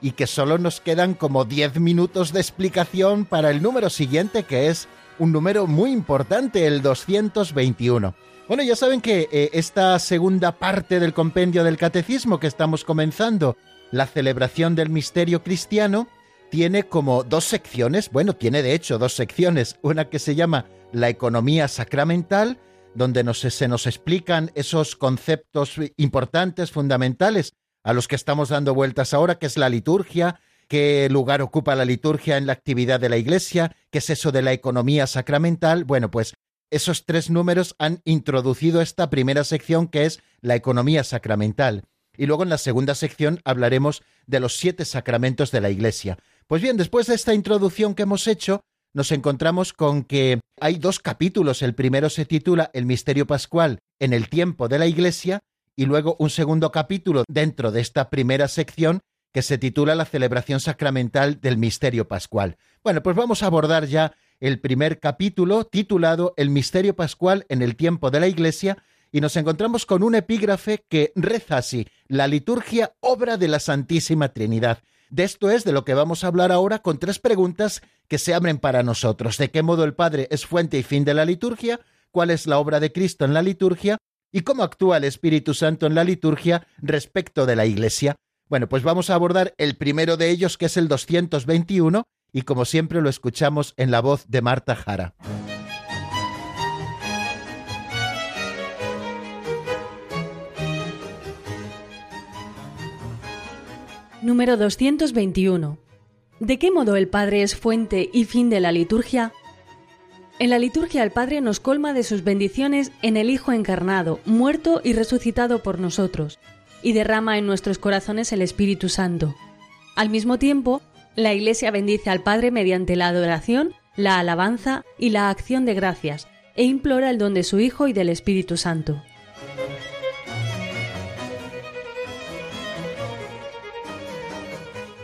y que solo nos quedan como 10 minutos de explicación para el número siguiente, que es un número muy importante, el 221. Bueno, ya saben que eh, esta segunda parte del compendio del catecismo que estamos comenzando, la celebración del misterio cristiano, tiene como dos secciones, bueno, tiene de hecho dos secciones, una que se llama la economía sacramental, donde nos, se nos explican esos conceptos importantes, fundamentales, a los que estamos dando vueltas ahora, que es la liturgia, qué lugar ocupa la liturgia en la actividad de la Iglesia, qué es eso de la economía sacramental. Bueno, pues esos tres números han introducido esta primera sección que es la economía sacramental. Y luego en la segunda sección hablaremos de los siete sacramentos de la Iglesia. Pues bien, después de esta introducción que hemos hecho, nos encontramos con que hay dos capítulos. El primero se titula El misterio pascual en el tiempo de la Iglesia y luego un segundo capítulo dentro de esta primera sección que se titula La celebración sacramental del misterio pascual. Bueno, pues vamos a abordar ya el primer capítulo titulado El misterio pascual en el tiempo de la Iglesia y nos encontramos con un epígrafe que reza así, la liturgia obra de la Santísima Trinidad. De esto es de lo que vamos a hablar ahora con tres preguntas que se abren para nosotros. ¿De qué modo el Padre es fuente y fin de la liturgia? ¿Cuál es la obra de Cristo en la liturgia? ¿Y cómo actúa el Espíritu Santo en la liturgia respecto de la Iglesia? Bueno, pues vamos a abordar el primero de ellos, que es el 221, y como siempre lo escuchamos en la voz de Marta Jara.
Número 221. ¿De qué modo el Padre es fuente y fin de la liturgia? En la liturgia el Padre nos colma de sus bendiciones en el Hijo encarnado, muerto y resucitado por nosotros, y derrama en nuestros corazones el Espíritu Santo. Al mismo tiempo, la Iglesia bendice al Padre mediante la adoración, la alabanza y la acción de gracias, e implora el don de su Hijo y del Espíritu Santo.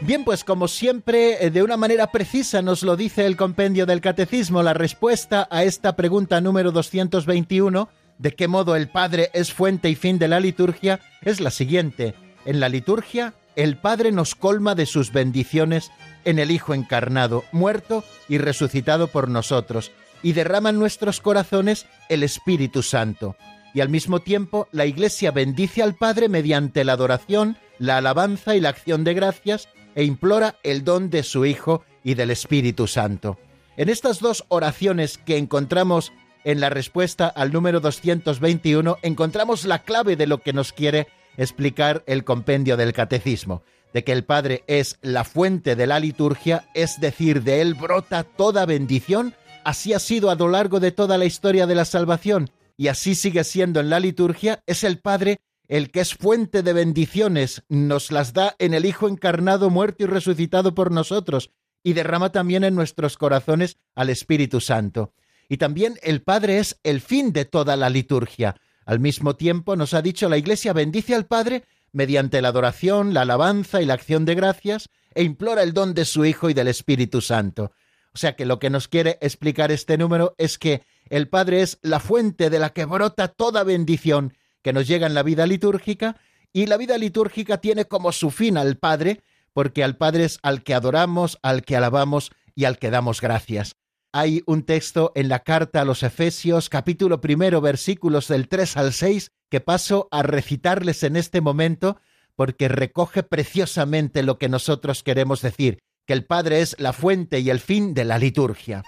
Bien, pues como siempre, eh, de una manera precisa nos lo dice el compendio del Catecismo, la respuesta a esta pregunta número 221, de qué modo el Padre es fuente y fin de la liturgia, es la siguiente. En la liturgia, el Padre nos colma de sus bendiciones en el Hijo encarnado, muerto y resucitado por nosotros, y derrama en nuestros corazones el Espíritu Santo. Y al mismo tiempo la Iglesia bendice al Padre mediante la adoración, la alabanza y la acción de gracias, e implora el don de su Hijo y del Espíritu Santo. En estas dos oraciones que encontramos en la respuesta al número 221, encontramos la clave de lo que nos quiere explicar el compendio del catecismo, de que el Padre es la fuente de la liturgia, es decir, de él brota toda bendición, así ha sido a lo largo de toda la historia de la salvación, y así sigue siendo en la liturgia, es el Padre el que es fuente de bendiciones, nos las da en el Hijo encarnado, muerto y resucitado por nosotros, y derrama también en nuestros corazones al Espíritu Santo. Y también el Padre es el fin de toda la liturgia, al mismo tiempo, nos ha dicho la Iglesia bendice al Padre mediante la adoración, la alabanza y la acción de gracias, e implora el don de su Hijo y del Espíritu Santo. O sea que lo que nos quiere explicar este número es que el Padre es la fuente de la que brota toda bendición que nos llega en la vida litúrgica, y la vida litúrgica tiene como su fin al Padre, porque al Padre es al que adoramos, al que alabamos y al que damos gracias hay un texto en la carta a los Efesios, capítulo primero, versículos del 3 al 6, que paso a recitarles en este momento porque recoge preciosamente lo que nosotros queremos decir, que el Padre es la fuente y el fin de la liturgia.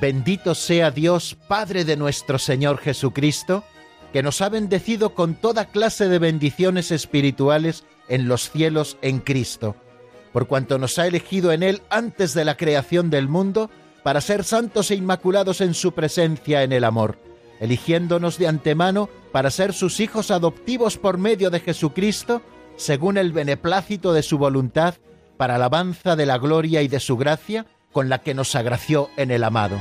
Bendito sea Dios, Padre de nuestro Señor Jesucristo, que nos ha bendecido con toda clase de bendiciones espirituales en los cielos en Cristo, por cuanto nos ha elegido en Él antes de la creación del mundo, para ser santos e inmaculados en su presencia en el amor, eligiéndonos de antemano para ser sus hijos adoptivos por medio de Jesucristo, según el beneplácito de su voluntad, para alabanza de la gloria y de su gracia, con la que nos agració en el amado.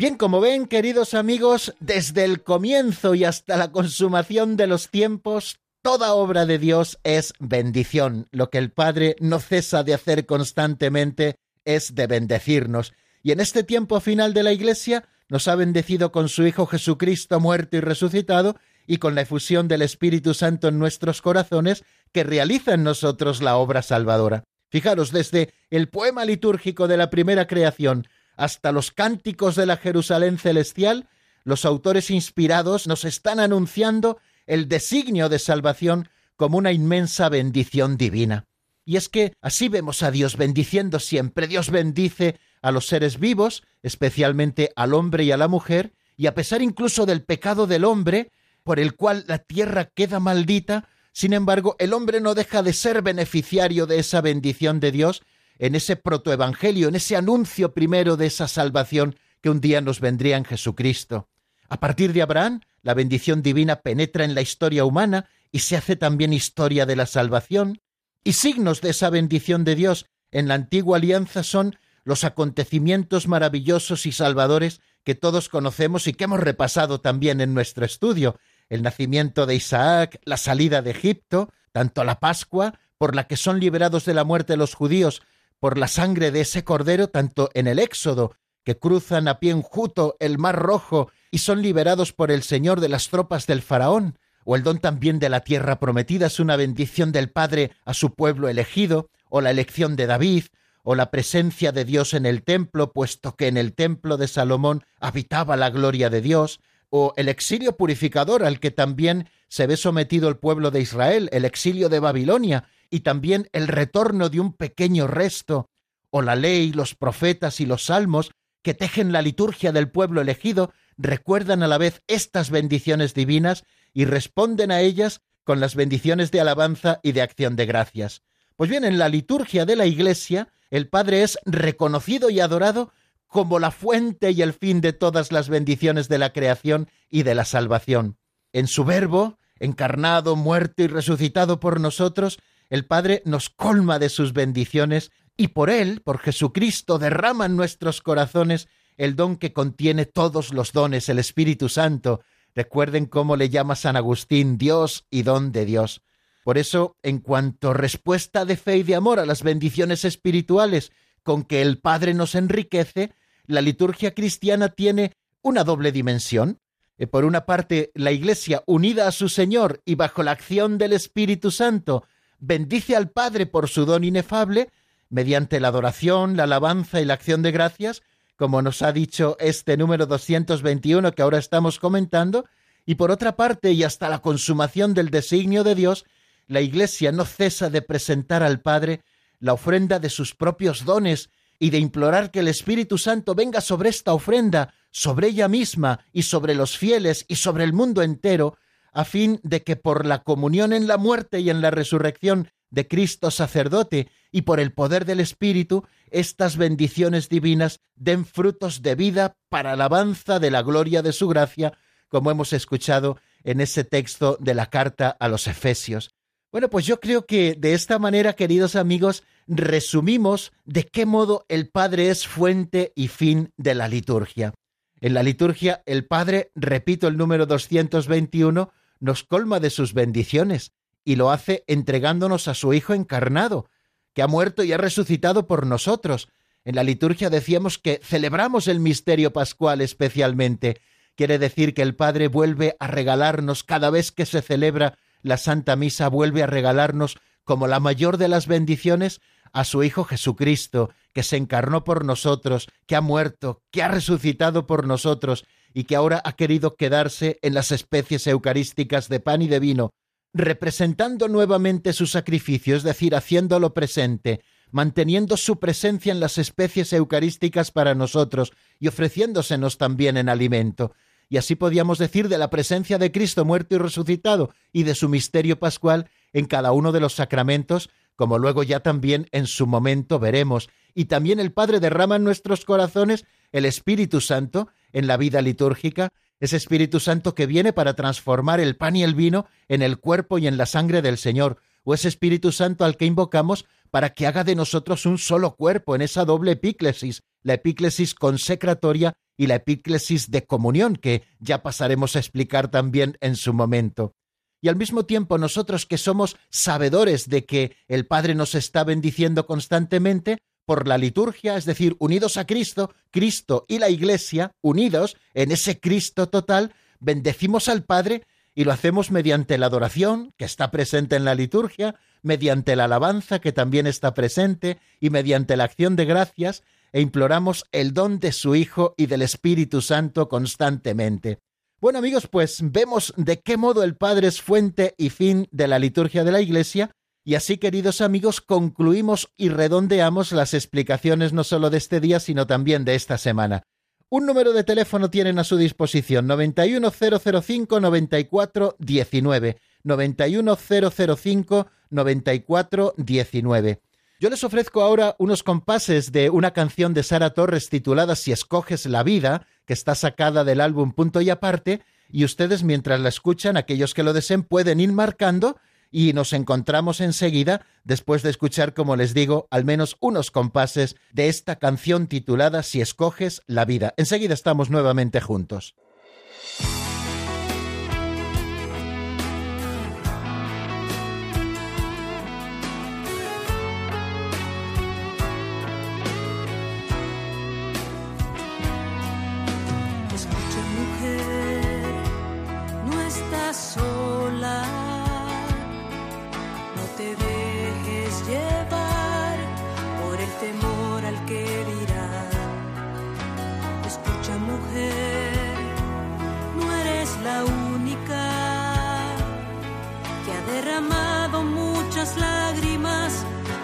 Bien, como ven, queridos amigos, desde el comienzo y hasta la consumación de los tiempos, toda obra de Dios es bendición. Lo que el Padre no cesa de hacer constantemente es de bendecirnos. Y en este tiempo final de la Iglesia nos ha bendecido con su Hijo Jesucristo muerto y resucitado y con la efusión del Espíritu Santo en nuestros corazones que realiza en nosotros la obra salvadora. Fijaros, desde el poema litúrgico de la primera creación hasta los cánticos de la Jerusalén celestial, los autores inspirados nos están anunciando el designio de salvación como una inmensa bendición divina. Y es que así vemos a Dios bendiciendo siempre. Dios bendice a los seres vivos, especialmente al hombre y a la mujer, y a pesar incluso del pecado del hombre, por el cual la tierra queda maldita, sin embargo, el hombre no deja de ser beneficiario de esa bendición de Dios en ese protoevangelio, en ese anuncio primero de esa salvación que un día nos vendría en Jesucristo. A partir de Abraham, la bendición divina penetra en la historia humana y se hace también historia de la salvación, y signos de esa bendición de Dios en la antigua alianza son los acontecimientos maravillosos y salvadores que todos conocemos y que hemos repasado también en nuestro estudio, el nacimiento de Isaac, la salida de Egipto, tanto la Pascua, por la que son liberados de la muerte los judíos, por la sangre de ese cordero, tanto en el Éxodo, que cruzan a pie enjuto el Mar Rojo y son liberados por el Señor de las tropas del Faraón, o el don también de la tierra prometida es una bendición del Padre a su pueblo elegido, o la elección de David, o la presencia de Dios en el templo, puesto que en el templo de Salomón habitaba la gloria de Dios, o el exilio purificador al que también se ve sometido el pueblo de Israel, el exilio de Babilonia, y también el retorno de un pequeño resto, o la ley, los profetas y los salmos que tejen la liturgia del pueblo elegido, recuerdan a la vez estas bendiciones divinas y responden a ellas con las bendiciones de alabanza y de acción de gracias. Pues bien, en la liturgia de la Iglesia, el Padre es reconocido y adorado como la fuente y el fin de todas las bendiciones de la creación y de la salvación. En su Verbo, encarnado, muerto y resucitado por nosotros, el Padre nos colma de sus bendiciones y por Él, por Jesucristo, derrama en nuestros corazones el don que contiene todos los dones, el Espíritu Santo. Recuerden cómo le llama San Agustín Dios y don de Dios. Por eso, en cuanto respuesta de fe y de amor a las bendiciones espirituales con que el Padre nos enriquece, la liturgia cristiana tiene una doble dimensión. Eh, por una parte, la Iglesia, unida a su Señor y bajo la acción del Espíritu Santo, bendice al Padre por su don inefable, mediante la adoración, la alabanza y la acción de gracias, como nos ha dicho este número 221 que ahora estamos comentando, y por otra parte, y hasta la consumación del designio de Dios, la Iglesia no cesa de presentar al Padre la ofrenda de sus propios dones y de implorar que el Espíritu Santo venga sobre esta ofrenda, sobre ella misma y sobre los fieles y sobre el mundo entero, a fin de que por la comunión en la muerte y en la resurrección de Cristo sacerdote y por el poder del Espíritu, estas bendiciones divinas den frutos de vida para alabanza de la gloria de su gracia, como hemos escuchado en ese texto de la carta a los Efesios. Bueno, pues yo creo que de esta manera, queridos amigos, resumimos de qué modo el Padre es fuente y fin de la liturgia. En la liturgia, el Padre, repito el número 221, nos colma de sus bendiciones y lo hace entregándonos a su Hijo encarnado, que ha muerto y ha resucitado por nosotros. En la liturgia decíamos que celebramos el misterio pascual especialmente. Quiere decir que el Padre vuelve a regalarnos cada vez que se celebra la Santa Misa, vuelve a regalarnos como la mayor de las bendiciones a su Hijo Jesucristo, que se encarnó por nosotros, que ha muerto, que ha resucitado por nosotros y que ahora ha querido quedarse en las especies eucarísticas de pan y de vino, representando nuevamente su sacrificio, es decir, haciéndolo presente, manteniendo su presencia en las especies eucarísticas para nosotros y ofreciéndosenos también en alimento. Y así podíamos decir de la presencia de Cristo muerto y resucitado y de su misterio pascual en cada uno de los sacramentos, como luego ya también en su momento veremos. Y también el Padre derrama en nuestros corazones el Espíritu Santo en la vida litúrgica, ese Espíritu Santo que viene para transformar el pan y el vino en el cuerpo y en la sangre del Señor, o ese Espíritu Santo al que invocamos para que haga de nosotros un solo cuerpo en esa doble epíclesis, la epíclesis consecratoria y la epíclesis de comunión, que ya pasaremos a explicar también en su momento. Y al mismo tiempo nosotros que somos sabedores de que el Padre nos está bendiciendo constantemente, por la liturgia, es decir, unidos a Cristo, Cristo y la Iglesia, unidos en ese Cristo total, bendecimos al Padre y lo hacemos mediante la adoración, que está presente en la liturgia, mediante la alabanza, que también está presente, y mediante la acción de gracias, e imploramos el don de su Hijo y del Espíritu Santo constantemente. Bueno amigos, pues vemos de qué modo el Padre es fuente y fin de la liturgia de la Iglesia, y así, queridos amigos, concluimos y redondeamos las explicaciones no solo de este día, sino también de esta semana. Un número de teléfono tienen a su disposición 91005 9419 91005 9419. Yo les ofrezco ahora unos compases de una canción de Sara Torres titulada Si escoges la vida, que está sacada del álbum Punto y aparte, y ustedes mientras la escuchan, aquellos que lo deseen, pueden ir marcando y nos encontramos enseguida después de escuchar, como les digo, al menos unos compases de esta canción titulada Si escoges la vida. Enseguida estamos nuevamente juntos.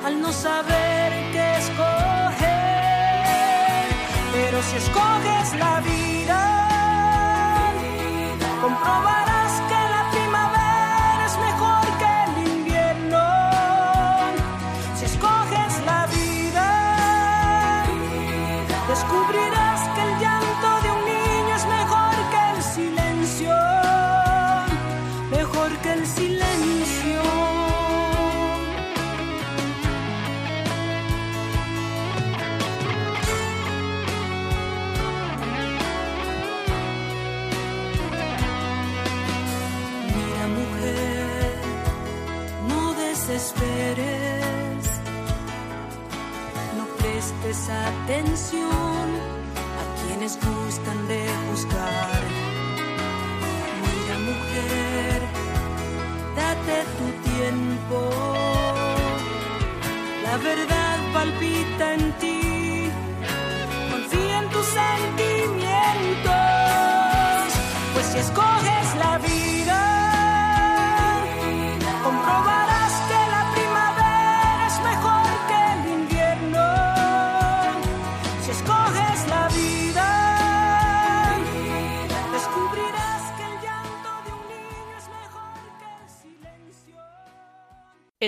Al no saber qué escoger. Pero si escoges la vida, comprobarás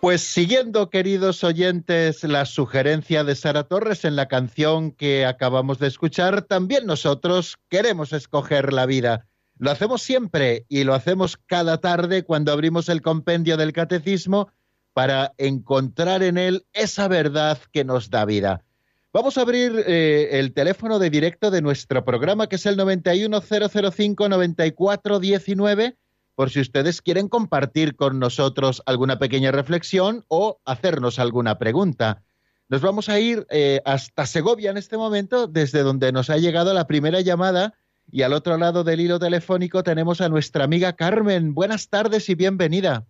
Pues siguiendo, queridos oyentes, la sugerencia de Sara Torres en la canción que acabamos de escuchar, también nosotros queremos escoger la vida. Lo hacemos siempre y lo hacemos cada tarde cuando abrimos el compendio del catecismo para encontrar en él esa verdad que nos da vida. Vamos a abrir eh, el teléfono de directo de nuestro programa, que es el 910059419, por si ustedes quieren compartir con nosotros alguna pequeña reflexión o hacernos alguna pregunta. Nos vamos a ir eh, hasta Segovia en este momento, desde donde nos ha llegado la primera llamada, y al otro lado del hilo telefónico tenemos a nuestra amiga Carmen. Buenas tardes y bienvenida.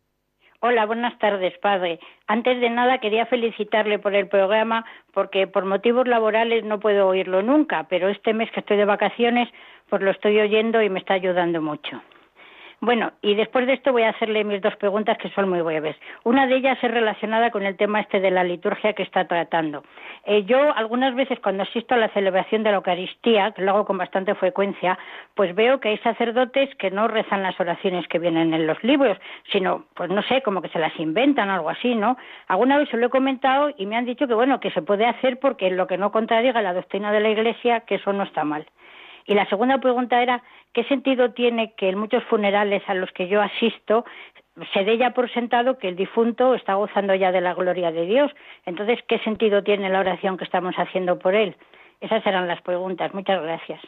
Hola, buenas tardes, padre. Antes de nada quería felicitarle por el programa porque por motivos laborales no puedo oírlo nunca, pero este mes que estoy de vacaciones pues lo estoy oyendo y me está ayudando mucho. Bueno, y después de esto voy a hacerle mis dos preguntas que son muy breves. Una de ellas es relacionada con el tema este de la liturgia que está tratando. Eh, yo algunas veces cuando asisto a la celebración de la Eucaristía, que lo hago con bastante frecuencia, pues veo que hay sacerdotes que no rezan las oraciones que vienen en los libros, sino, pues no sé, como que se las inventan, algo así, ¿no? Alguna vez se lo he comentado y me han dicho que bueno, que se puede hacer porque lo que no contradiga la doctrina de la Iglesia, que eso no está mal. Y la segunda pregunta era, ¿qué sentido tiene que en muchos funerales a los que yo asisto se dé ya por sentado que el difunto está gozando ya de la gloria de Dios? Entonces, ¿qué sentido tiene la oración que estamos haciendo por él? Esas eran las preguntas. Muchas gracias.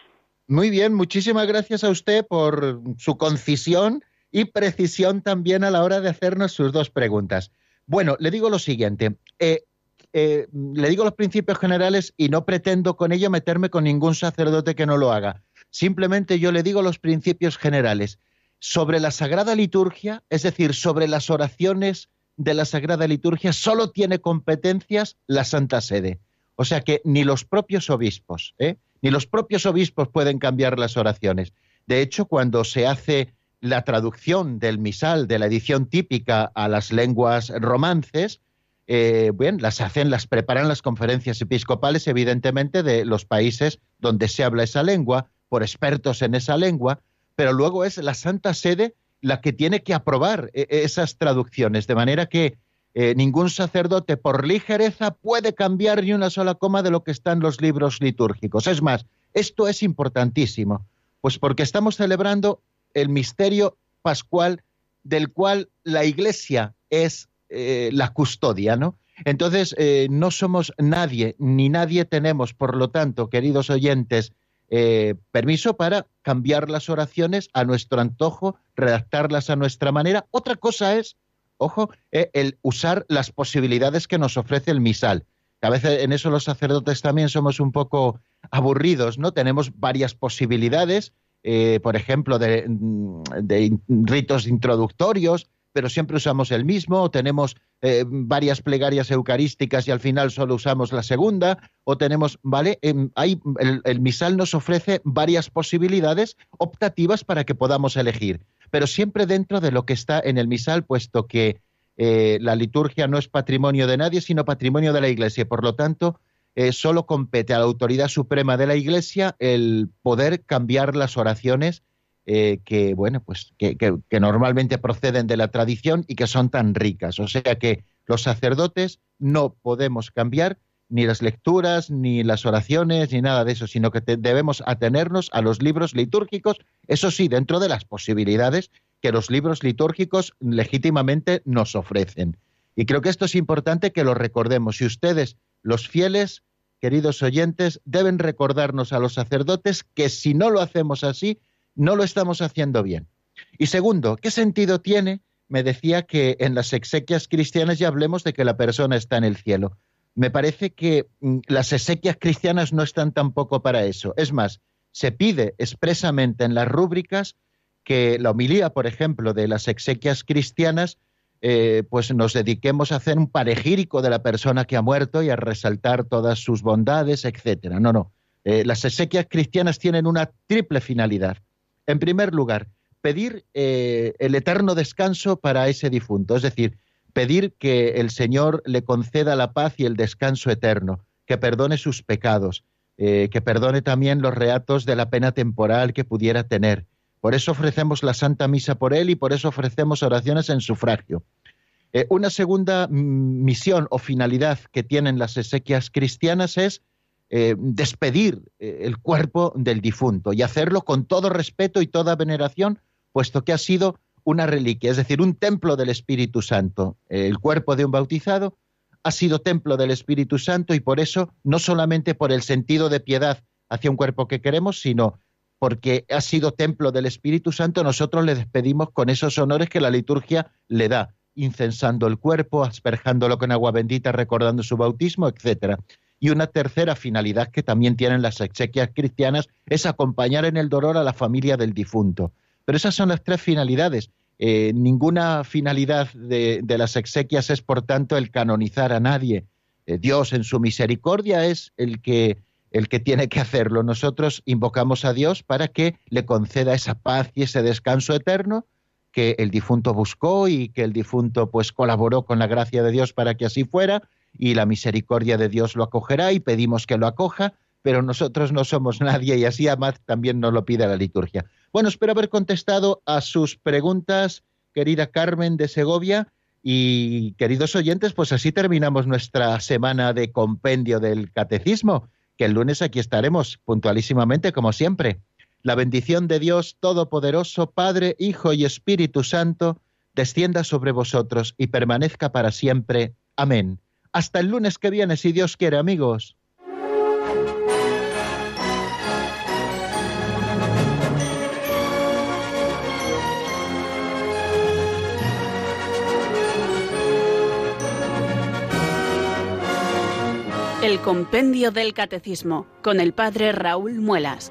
Muy bien, muchísimas gracias a usted por su concisión y precisión también a la hora de hacernos sus dos preguntas. Bueno, le digo lo siguiente. Eh, eh, le digo los principios generales y no pretendo con ello meterme con ningún sacerdote que no lo haga. Simplemente yo le digo los principios generales. Sobre la Sagrada Liturgia, es decir, sobre las oraciones de la Sagrada Liturgia, solo tiene competencias la Santa Sede. O sea que ni los propios obispos, ¿eh? ni los propios obispos pueden cambiar las oraciones. De hecho, cuando se hace la traducción del misal de la edición típica a las lenguas romances, eh, bien, las hacen, las preparan las conferencias episcopales, evidentemente, de los países donde se habla esa lengua, por expertos en esa lengua, pero luego es la Santa Sede la que tiene que aprobar eh, esas traducciones, de manera que eh, ningún sacerdote por ligereza puede cambiar ni una sola coma de lo que está en los libros litúrgicos. Es más, esto es importantísimo, pues porque estamos celebrando el misterio pascual del cual la Iglesia es eh, la custodia, ¿no? Entonces, eh, no somos nadie, ni nadie tenemos, por lo tanto, queridos oyentes, eh, permiso para cambiar las oraciones a nuestro antojo, redactarlas a nuestra manera. Otra cosa es, ojo, el usar las posibilidades que nos ofrece el misal. A veces en eso los sacerdotes también somos un poco aburridos, ¿no? Tenemos varias posibilidades, por ejemplo, de, de ritos introductorios, pero siempre usamos el mismo, o tenemos eh, varias plegarias eucarísticas y al final solo usamos la segunda, o tenemos, ¿vale? Em, el, misal nos ofrece varias posibilidades optativas para que podamos elegir, pero siempre dentro de lo que está en el misal, puesto que eh, la liturgia no es patrimonio de nadie, sino patrimonio de la Iglesia. Por lo tanto, eh, solo compete a la autoridad suprema de la Iglesia el poder cambiar las oraciones eh, que, bueno, pues que, normalmente proceden de la tradición y que son tan ricas. O sea que los sacerdotes no podemos cambiar ni las lecturas, ni las oraciones, ni nada de eso, sino que debemos atenernos a los libros litúrgicos, eso sí, dentro de las posibilidades que los libros litúrgicos legítimamente nos ofrecen. Y creo que esto es importante que lo recordemos. Y ustedes, los fieles, queridos oyentes, deben recordarnos a los sacerdotes que si no lo hacemos así, no lo estamos haciendo bien. Y segundo, ¿qué sentido tiene? Me decía que en las exequias cristianas ya hablemos de que la persona está en el cielo. Me parece que mm, las exequias cristianas no están tampoco para eso. Es más, se pide expresamente en las rúbricas que la homilía, por ejemplo, de las exequias cristianas, eh, pues nos dediquemos a hacer un parejírico de la persona que ha muerto y a resaltar todas sus bondades, etcétera. No, no. Eh, las exequias cristianas tienen una triple finalidad. En primer lugar, pedir eh, el eterno descanso para ese difunto, es decir, pedir que el Señor le conceda la paz y el descanso eterno, que perdone sus pecados, eh, que perdone también los reatos de la pena temporal que pudiera tener. Por eso ofrecemos la Santa Misa por él y por eso ofrecemos oraciones en sufragio. Eh, una segunda mm, misión o finalidad que tienen las exequias cristianas es eh, despedir eh, el cuerpo del difunto y hacerlo con todo respeto y toda veneración, puesto que ha sido una reliquia, es decir, un templo del Espíritu Santo. El cuerpo de un bautizado ha sido templo del Espíritu Santo y por eso, no solamente por el sentido de piedad hacia un cuerpo que queremos, sino porque ha sido templo del Espíritu Santo, nosotros le despedimos con esos honores que la liturgia le da, incensando el cuerpo, asperjándolo con agua bendita, recordando su bautismo, etcétera. Y una tercera finalidad que también tienen las exequias cristianas es acompañar en el dolor a la familia del difunto. Pero esas son las tres finalidades. Eh, ninguna finalidad de, las exequias es, por tanto, el canonizar a nadie. Eh, Dios, en su misericordia, es el que, el que tiene que hacerlo. Nosotros invocamos a Dios para que le conceda esa paz y ese descanso eterno que el difunto buscó y que el difunto pues colaboró con la gracia de Dios para que así fuera y la misericordia de Dios lo acogerá y pedimos que lo acoja, pero nosotros no somos nadie y así además también nos lo pide la liturgia. Bueno, espero haber contestado a sus preguntas, querida Carmen de Segovia. Y queridos oyentes, pues así terminamos nuestra semana de compendio del catecismo, que el lunes aquí estaremos puntualísimamente como siempre. La bendición de Dios Todopoderoso, Padre, Hijo y Espíritu Santo, descienda sobre vosotros y permanezca para siempre. Amén. Hasta el lunes que viene, si Dios quiere, amigos.
El Compendio del Catecismo con el Padre Raúl Muelas.